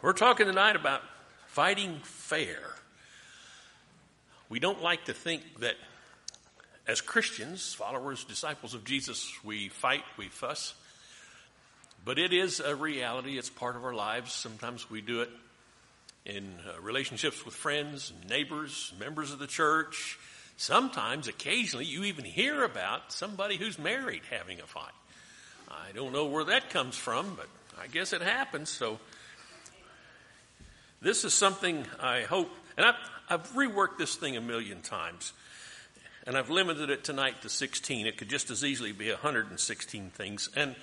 We're talking tonight about fighting fair. We don't like to think that as Christians, followers, disciples of Jesus, we fight, we fuss. But it is a reality. It's part of our lives. Sometimes we do it in uh, relationships with friends, neighbors, members of the church. Sometimes, occasionally, you even hear about somebody who's married having a fight. I don't know where that comes from, but I guess it happens. So, this is something I hope, and I've, I've reworked this thing a million times, and I've limited it tonight to 16. It could just as easily be 116 things. And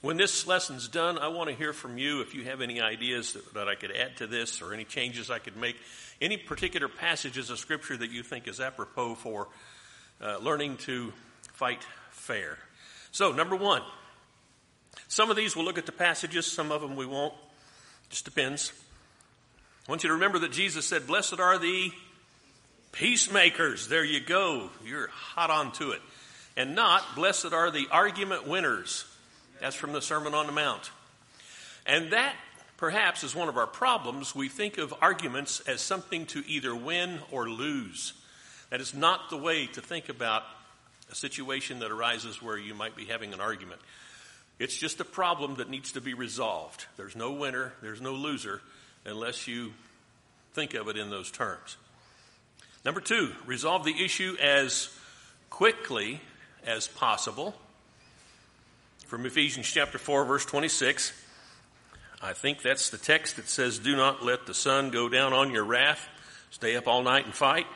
when this lesson's done, I want to hear from you if you have any ideas that, that I could add to this or any changes I could make, any particular passages of Scripture that you think is apropos for uh, learning to fight fair. So, number one, some of these we'll look at the passages, some of them we won't. Just depends. I want you to remember that Jesus said, Blessed are the peacemakers. There you go. You're hot onto it. And not, Blessed are the argument winners. That's from the Sermon on the Mount. And that perhaps is one of our problems. We think of arguments as something to either win or lose. That is not the way to think about a situation that arises where you might be having an argument. It's just a problem that needs to be resolved. There's no winner, there's no loser unless you think of it in those terms. Number two, resolve the issue as quickly as possible. From Ephesians chapter 4, verse 26, I think that's the text that says, Do not let the sun go down on your wrath. Stay up all night and fight.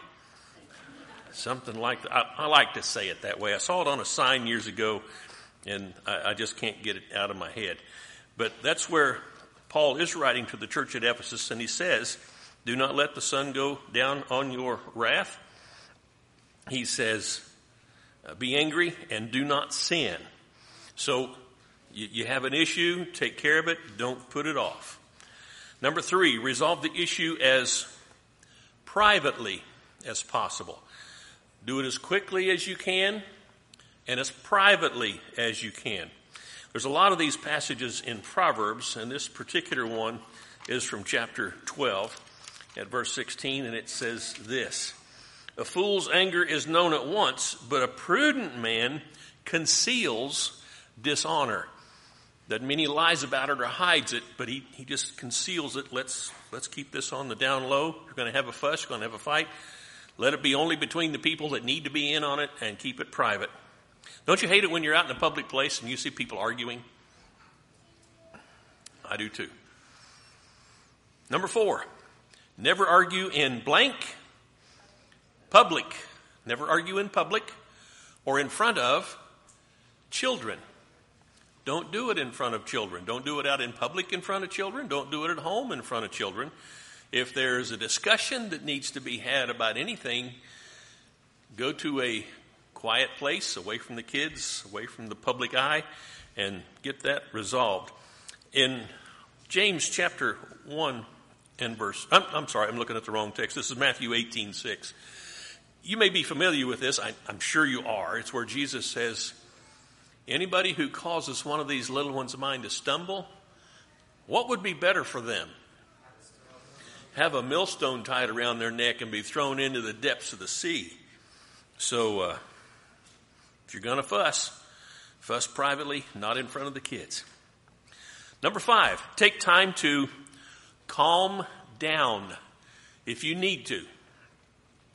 Something like that. I, I like to say it that way. I saw it on a sign years ago, and I, I just can't get it out of my head. But that's where Paul is writing to the church at Ephesus, and he says, Do not let the sun go down on your wrath. He says, uh, Be angry and do not sin. So you, you have an issue, take care of it, don't put it off. Number three, resolve the issue as privately as possible. Do it as quickly as you can and as privately as you can. There's a lot of these passages in Proverbs, and this particular one is from chapter 12 at verse 16, and it says this A fool's anger is known at once, but a prudent man conceals dishonor. Doesn't mean he lies about it or hides it, but he, he just conceals it. Let's, let's keep this on the down low. You're going to have a fuss, you're going to have a fight. Let it be only between the people that need to be in on it and keep it private. Don't you hate it when you're out in a public place and you see people arguing? I do too. Number four, never argue in blank public. Never argue in public or in front of children. Don't do it in front of children. Don't do it out in public in front of children. Don't do it at home in front of children. If there's a discussion that needs to be had about anything, go to a quiet place, away from the kids, away from the public eye, and get that resolved. In James chapter 1 verse, I'm, I'm sorry, I'm looking at the wrong text. This is Matthew 18 6. You may be familiar with this. I, I'm sure you are. It's where Jesus says, Anybody who causes one of these little ones of mine to stumble, what would be better for them? Have a millstone tied around their neck and be thrown into the depths of the sea. So, uh, if you're going to fuss, fuss privately, not in front of the kids. Number five, take time to calm down if you need to.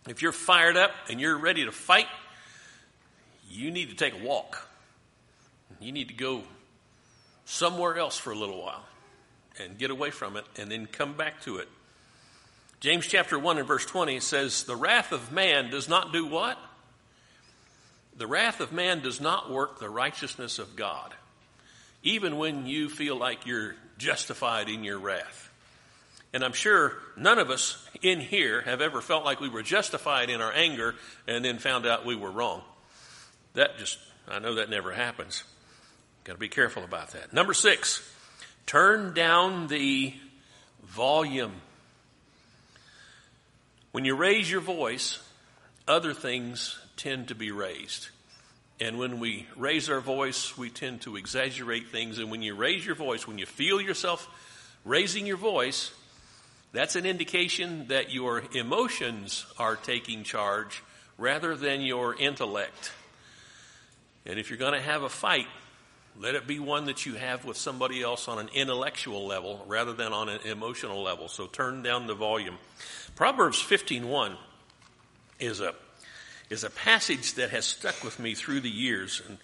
If you're fired up and you're ready to fight, you need to take a walk. You need to go somewhere else for a little while and get away from it and then come back to it. James chapter 1 and verse 20 says, The wrath of man does not do what? The wrath of man does not work the righteousness of God, even when you feel like you're justified in your wrath. And I'm sure none of us in here have ever felt like we were justified in our anger and then found out we were wrong. That just, I know that never happens. Got to be careful about that. Number six, turn down the volume. When you raise your voice, other things tend to be raised. And when we raise our voice, we tend to exaggerate things. And when you raise your voice, when you feel yourself raising your voice, that's an indication that your emotions are taking charge rather than your intellect. And if you're going to have a fight, let it be one that you have with somebody else on an intellectual level rather than on an emotional level. So turn down the volume. Proverbs 15:1 is a is a passage that has stuck with me through the years and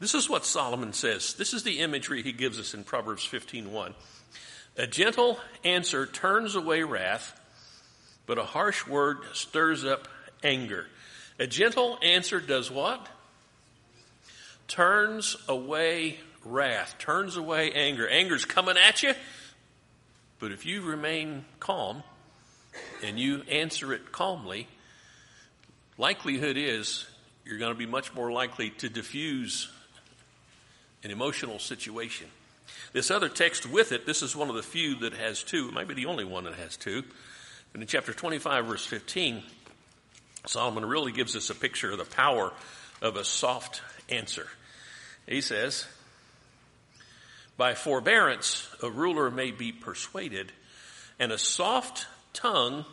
this is what Solomon says. This is the imagery he gives us in Proverbs 15:1. A gentle answer turns away wrath, but a harsh word stirs up anger. A gentle answer does what? Turns away wrath, turns away anger. Anger's coming at you, but if you remain calm and you answer it calmly, likelihood is you're going to be much more likely to diffuse an emotional situation. This other text with it, this is one of the few that has two. It might be the only one that has two. And in chapter 25, verse 15, Solomon really gives us a picture of the power of a soft answer. He says, By forbearance, a ruler may be persuaded, and a soft tongue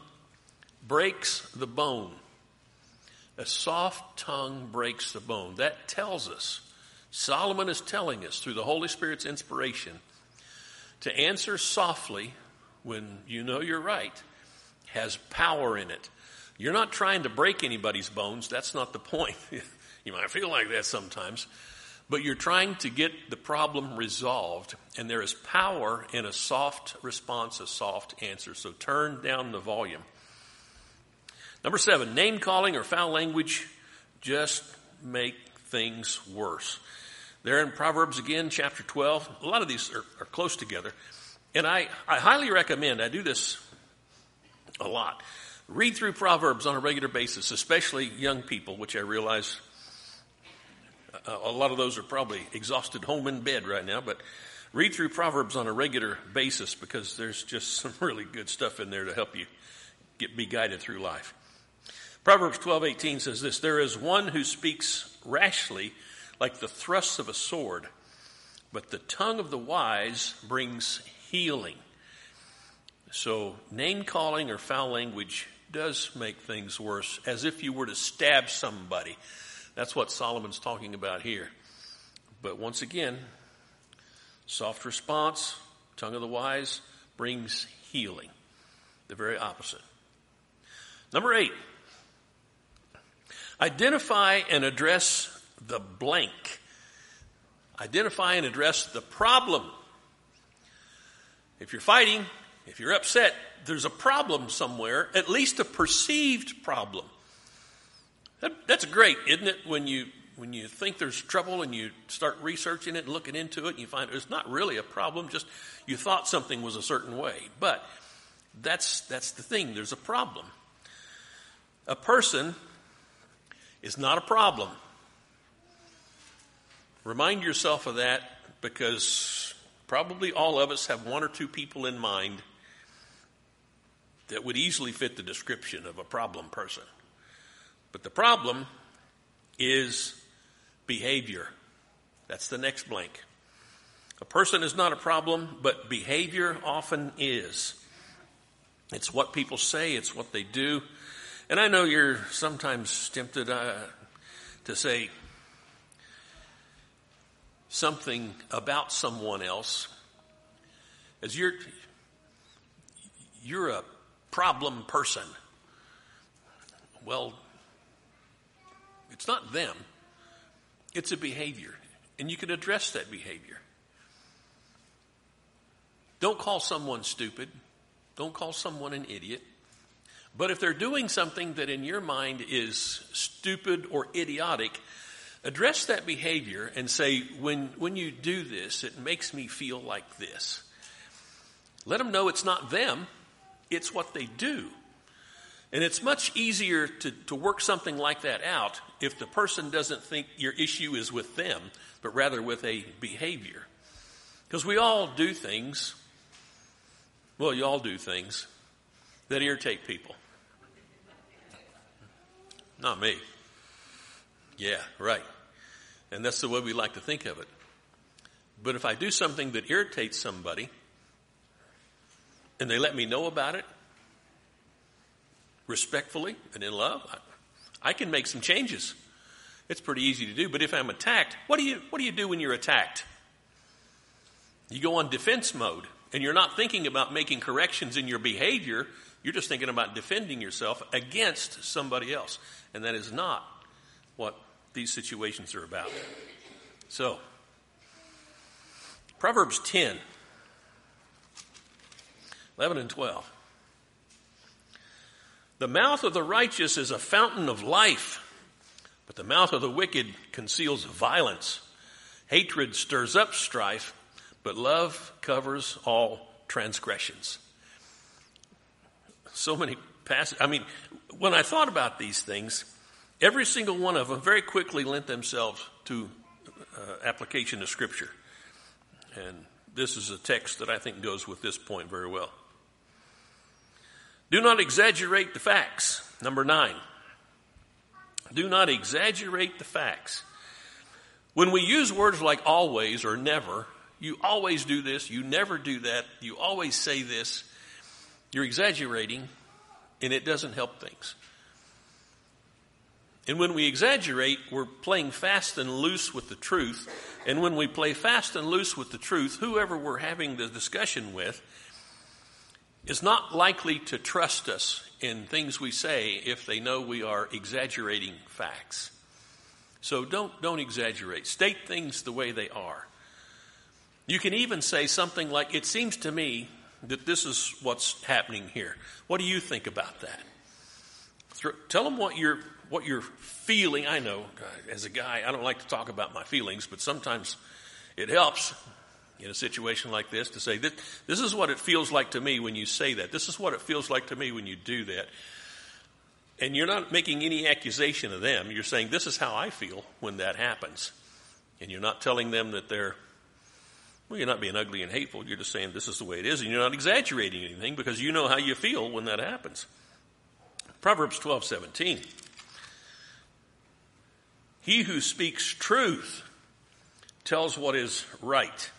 breaks the bone. A soft tongue breaks the bone. That tells us Solomon is telling us through the Holy Spirit's inspiration to answer softly when you know you're right has power in it. You're not trying to break anybody's bones. That's not the point. you might feel like that sometimes. But you're trying to get the problem resolved, and there is power in a soft response, a soft answer. So turn down the volume. Number seven, name calling or foul language just make things worse. There in Proverbs again, chapter 12. A lot of these are, are close together. And I, I highly recommend, I do this a lot. Read through Proverbs on a regular basis, especially young people, which I realize a, a lot of those are probably exhausted home in bed right now, but read through Proverbs on a regular basis because there's just some really good stuff in there to help you get, be guided through life. Proverbs 12:18 says this, there is one who speaks rashly like the thrusts of a sword, but the tongue of the wise brings healing. So, name calling or foul language does make things worse, as if you were to stab somebody. That's what Solomon's talking about here. But once again, soft response, tongue of the wise, brings healing. The very opposite. Number eight, identify and address the blank. Identify and address the problem. If you're fighting, if you're upset, there's a problem somewhere, at least a perceived problem. That, that's great, isn't it? When you when you think there's trouble and you start researching it and looking into it, and you find it's not really a problem. Just you thought something was a certain way, but that's that's the thing. There's a problem. A person is not a problem. Remind yourself of that because probably all of us have one or two people in mind that would easily fit the description of a problem person. But the problem is behavior. That's the next blank. A person is not a problem, but behavior often is. It's what people say, it's what they do. And I know you're sometimes tempted uh, to say, something about someone else. As you're you're a problem person. Well it's not them. It's a behavior. And you can address that behavior. Don't call someone stupid. Don't call someone an idiot but if they're doing something that in your mind is stupid or idiotic address that behavior and say, when, when you do this, it makes me feel like this. Let them know it's not them, it's what they do. And it's much easier to, to work something like that out if the person doesn't think your issue is with them, but rather with a behavior. Because we all do things, well, you all do things that irritate people. Not me. Yeah, right. And that's the way we like to think of it. But if I do something that irritates somebody, and they let me know about it respectfully and in love, I, I can make some changes. It's pretty easy to do. But if I'm attacked, what do you what do you do when you're attacked? You go on defense mode, and you're not thinking about making corrections in your behavior. You're just thinking about defending yourself against somebody else, and that is not what these situations are about. So, Proverbs 10, 11 and 12. The mouth of the righteous is a fountain of life, but the mouth of the wicked conceals violence. Hatred stirs up strife, but love covers all transgressions. So many passages. I mean, when I thought about these things, every single one of them very quickly lent themselves to uh, application of Scripture. And this is a text that I think goes with this point very well. Do not exaggerate the facts. Number nine. Do not exaggerate the facts. When we use words like always or never, you always do this, you never do that, you always say this, you're exaggerating, and it doesn't help things. And when we exaggerate, we're playing fast and loose with the truth. And when we play fast and loose with the truth, whoever we're having the discussion with is not likely to trust us in things we say if they know we are exaggerating facts. So don't, don't exaggerate. State things the way they are. You can even say something like, It seems to me that this is what's happening here. What do you think about that? Tell them what you're, what you're feeling. I know, uh, as a guy, I don't like to talk about my feelings, but sometimes it helps in a situation like this to say, this, this is what it feels like to me when you say that. This is what it feels like to me when you do that. And you're not making any accusation of them. You're saying, this is how I feel when that happens. And you're not telling them that they're, well, you're not being ugly and hateful. You're just saying this is the way it is. And you're not exaggerating anything because you know how you feel when that happens. Proverbs 12, 17. He who speaks truth tells what is right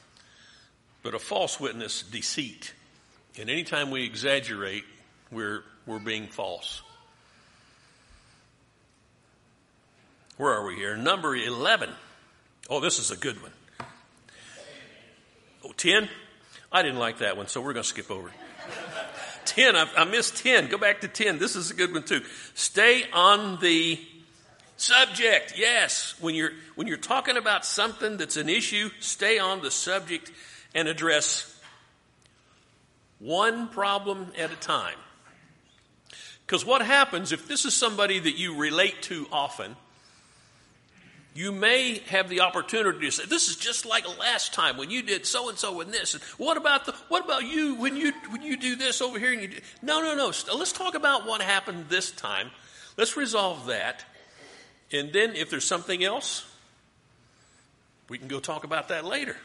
but a false witness, deceit. And anytime we exaggerate, we're, we're being false. Where are we here? Number 11. Oh, this is a good one. Oh, 10? I didn't like that one, so we're going to skip over 10, I, I missed 10. Go back to 10. This is a good one too. Stay on the subject. Yes. When you're, when you're talking about something that's an issue, stay on the subject and address one problem at a time. Because what happens if this is somebody that you relate to often, you may have the opportunity to say, "This is just like last time when you did so and so and this." And what about the? What about you when you when you do this over here? And you do, no, no, no. Let's talk about what happened this time. Let's resolve that, and then if there's something else, we can go talk about that later.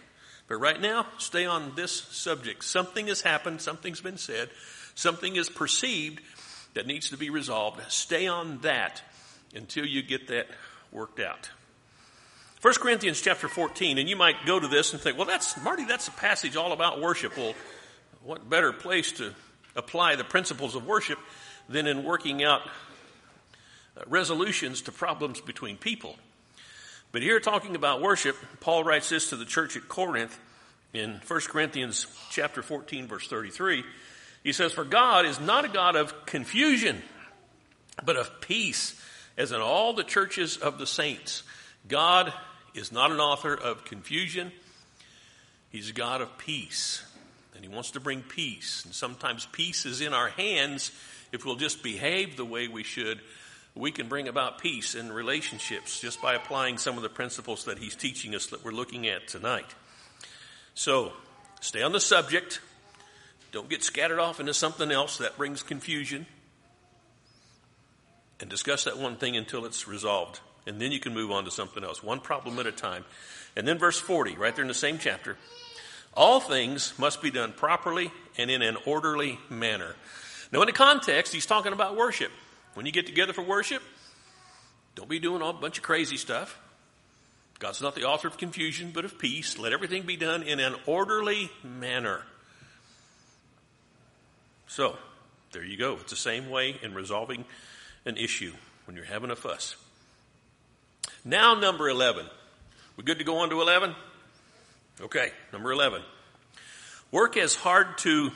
But right now, stay on this subject. Something has happened, something's been said, something is perceived that needs to be resolved. Stay on that until you get that worked out. 1 Corinthians chapter 14, and you might go to this and think, well, that's, Marty, that's a passage all about worship. Well, what better place to apply the principles of worship than in working out uh, resolutions to problems between people? But here, talking about worship, Paul writes this to the church at Corinth in 1 Corinthians chapter 14, verse 33. He says, For God is not a God of confusion, but of peace, as in all the churches of the saints. God is not an author of confusion, He's a God of peace. And He wants to bring peace. And sometimes peace is in our hands if we'll just behave the way we should we can bring about peace in relationships just by applying some of the principles that he's teaching us that we're looking at tonight. So, stay on the subject. Don't get scattered off into something else that brings confusion. And discuss that one thing until it's resolved. And then you can move on to something else, one problem at a time. And then verse 40, right there in the same chapter. All things must be done properly and in an orderly manner. Now, in the context, he's talking about worship. When you get together for worship, don't be doing a bunch of crazy stuff. God's not the author of confusion, but of peace. Let everything be done in an orderly manner. So, there you go. It's the same way in resolving an issue when you're having a fuss. Now, number 11. We good to go on to 11? Okay, number 11. Work as hard to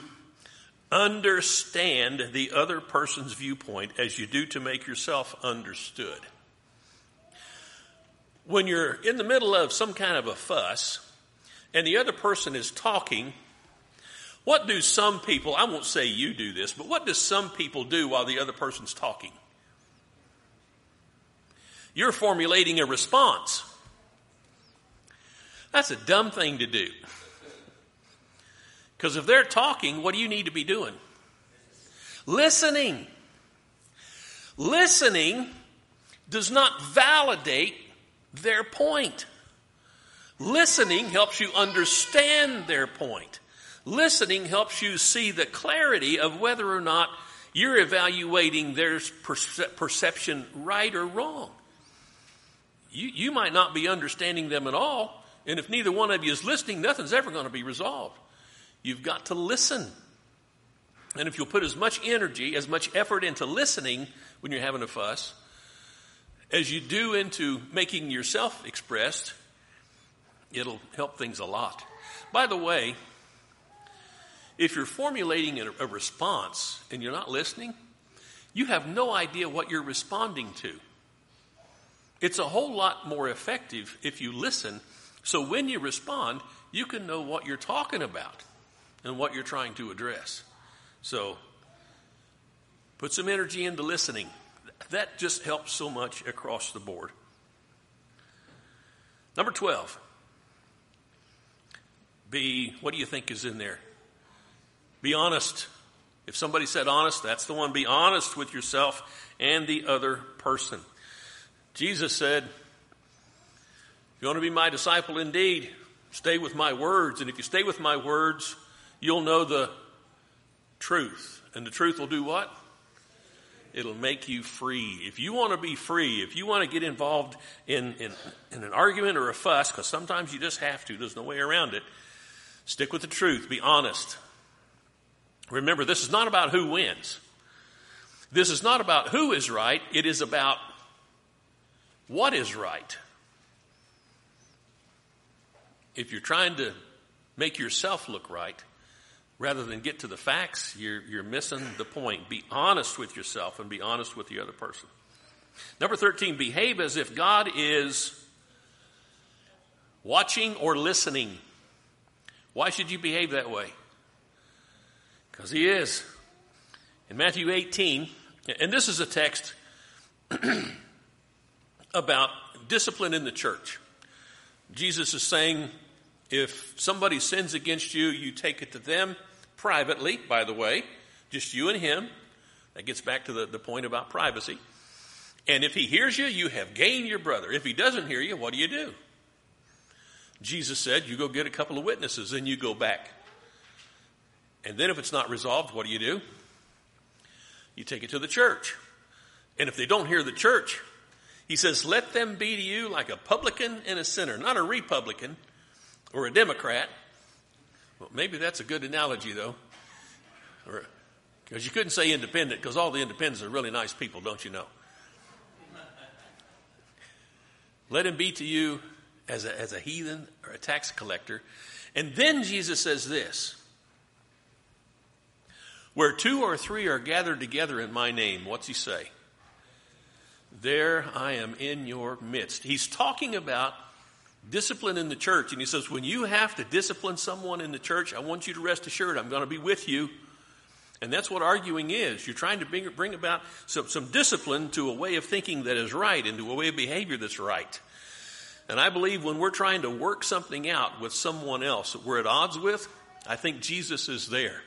understand the other person's viewpoint as you do to make yourself understood. When you're in the middle of some kind of a fuss and the other person is talking, what do some people, I won't say you do this, but what do some people do while the other person's talking? You're formulating a response. That's a dumb thing to do. Because if they're talking, what do you need to be doing? Listening. Listening does not validate their point. Listening helps you understand their point. Listening helps you see the clarity of whether or not you're evaluating their perce- perception right or wrong. You, you might not be understanding them at all, and if neither one of you is listening, nothing's ever going to be resolved. You've got to listen. And if you'll put as much energy, as much effort into listening when you're having a fuss, as you do into making yourself expressed, it'll help things a lot. By the way, if you're formulating a, a response and you're not listening, you have no idea what you're responding to. It's a whole lot more effective if you listen. So when you respond, you can know what you're talking about and what you're trying to address. So put some energy into listening. That just helps so much across the board. Number 12. Be, what do you think is in there? Be honest. If somebody said honest, that's the one. Be honest with yourself and the other person. Jesus said, If you want to be my disciple indeed, stay with my words. And if you stay with my words, you'll know the truth. And the truth will do what? It'll make you free. If you want to be free, if you want to get involved in, in, in an argument or a fuss, because sometimes you just have to, there's no way around it, stick with the truth. Be honest. Remember, this is not about who wins. This is not about who is right. It is about what is right. If you're trying to make yourself look right, rather than get to the facts, you're, you're missing the point. Be honest with yourself and be honest with the other person. Number 13, behave as if God is watching or listening. Why should you behave that way? Because He is. In Matthew 18, and this is a text about discipline in the church. Jesus is saying, if somebody sins against you, you take it to them privately, by the way, just you and him. That gets back to the, the point about privacy. And if he hears you, you have gained your brother. If he doesn't hear you, what do you do? Jesus said, you go get a couple of witnesses, and you go back. And then if it's not resolved, what do you do? You take it to the church. And if they don't hear the church, he says, let them be to you like a publican and a sinner, not a Republican or a Democrat, well, maybe that's a good analogy, though. Because you couldn't say independent, because all the independents are really nice people, don't you know? Let him be to you as a, as a heathen or a tax collector. And then Jesus says this Where two or three are gathered together in my name, what's he say? There I am in your midst. He's talking about discipline in the church. And he says, when you have to discipline someone in the church, I want you to rest assured I'm going to be with you. And that's what arguing is. You're trying to bring, bring about some, some discipline to a way of thinking that is right and to a way of behavior that's right. And I believe when we're trying to work something out with someone else that we're at odds with, I think Jesus is there.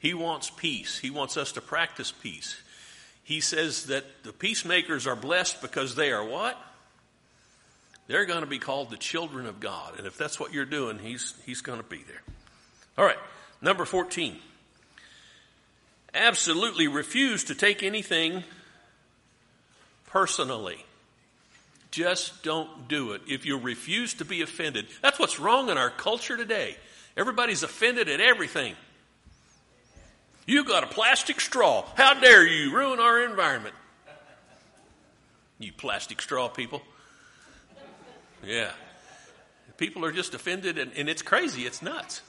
He wants peace. He wants us to practice peace. He says that the peacemakers are blessed because they are what? They're going to be called the children of God. And if that's what you're doing, He's, he's going to be there. All right, number 14. Absolutely refuse to take anything personally. Just don't do it. If you refuse to be offended, that's what's wrong in our culture today. Everybody's offended at everything. You got a plastic straw. How dare you ruin our environment? You plastic straw people. Yeah. People are just offended, and, and it's crazy. It's nuts.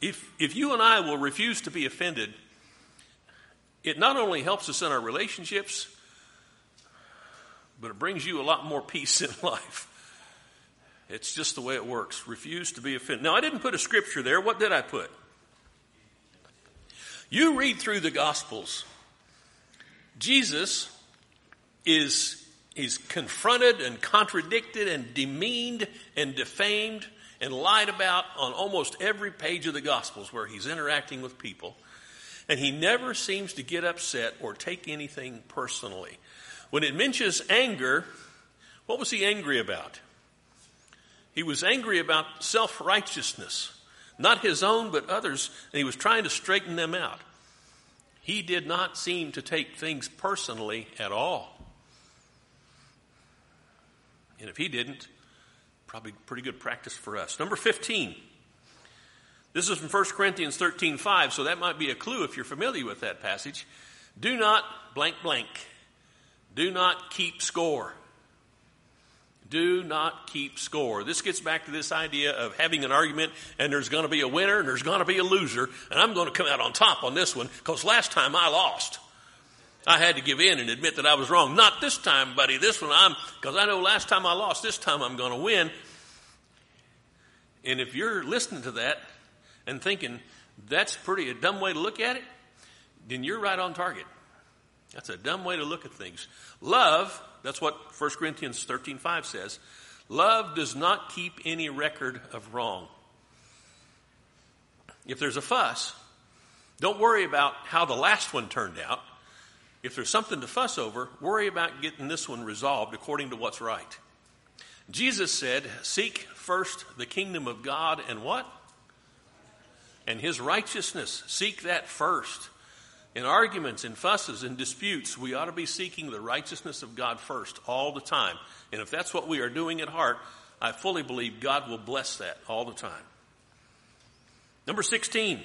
If, if you and I will refuse to be offended, it not only helps us in our relationships, but it brings you a lot more peace in life. It's just the way it works. Refuse to be offended. Now, I didn't put a scripture there. What did I put? You read through the Gospels. Jesus is He's confronted and contradicted and demeaned and defamed and lied about on almost every page of the Gospels where he's interacting with people. And he never seems to get upset or take anything personally. When it mentions anger, what was he angry about? He was angry about self righteousness, not his own, but others, and he was trying to straighten them out. He did not seem to take things personally at all. And if he didn't, probably pretty good practice for us. Number 15. This is from 1 Corinthians 13 5, so that might be a clue if you're familiar with that passage. Do not blank blank. Do not keep score. Do not keep score. This gets back to this idea of having an argument and there's going to be a winner and there's going to be a loser, and I'm going to come out on top on this one because last time I lost. I had to give in and admit that I was wrong. Not this time, buddy. This one I'm, because I know last time I lost, this time I'm going to win. And if you're listening to that and thinking that's pretty a dumb way to look at it, then you're right on target. That's a dumb way to look at things. Love, that's what 1 Corinthians 13:5 says. Love does not keep any record of wrong. If there's a fuss, don't worry about how the last one turned out. If there's something to fuss over, worry about getting this one resolved according to what's right. Jesus said, Seek first the kingdom of God and what? And his righteousness. Seek that first. In arguments, in fusses, in disputes, we ought to be seeking the righteousness of God first all the time. And if that's what we are doing at heart, I fully believe God will bless that all the time. Number 16,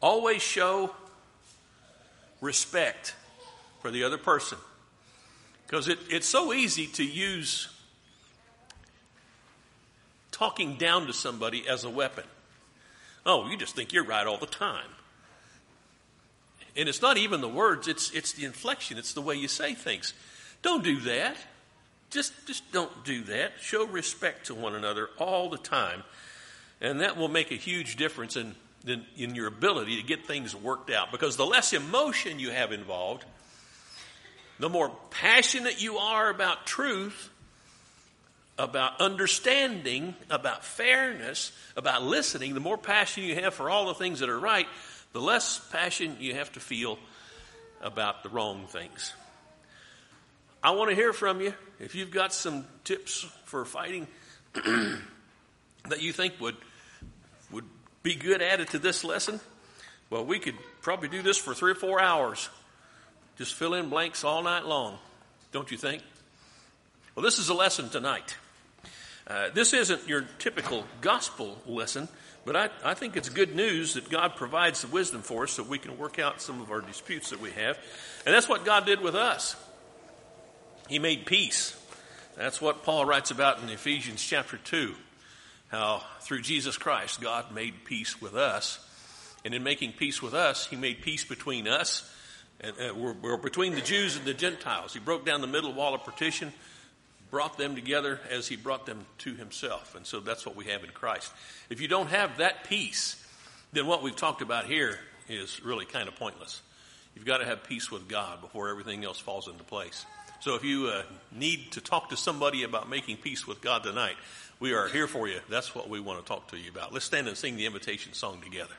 always show respect for the other person. Because it, it's so easy to use talking down to somebody as a weapon. Oh, you just think you're right all the time. And it's not even the words, it's, it's the inflection, it's the way you say things. Don't do that. Just, just don't do that. Show respect to one another all the time. And that will make a huge difference in, in, in your ability to get things worked out. Because the less emotion you have involved, the more passionate you are about truth, about understanding, about fairness, about listening, the more passion you have for all the things that are right, the less passion you have to feel about the wrong things. I want to hear from you. If you've got some tips for fighting that you think would would be good added to this lesson, well, we could probably do this for three or four hours. Just fill in blanks all night long, don't you think? Well, this is a lesson tonight. Uh, this isn't your typical gospel lesson, but I, I think it's good news that God provides the wisdom for us so we can work out some of our disputes that we have. And that's what God did with us. He made peace. That's what Paul writes about in Ephesians chapter 2. How through Jesus Christ, God made peace with us. And in making peace with us, He made peace between us and uh, we're, we're between the Jews and the Gentiles. He broke down the middle wall of partition, brought them together as he brought them to himself. And so that's what we have in Christ. If you don't have that peace, then what we've talked about here is really kind of pointless. You've got to have peace with God before everything else falls into place. So if you uh, need to talk to somebody about making peace with God tonight, we are here for you. That's what we want to talk to you about. Let's stand and sing the invitation song together.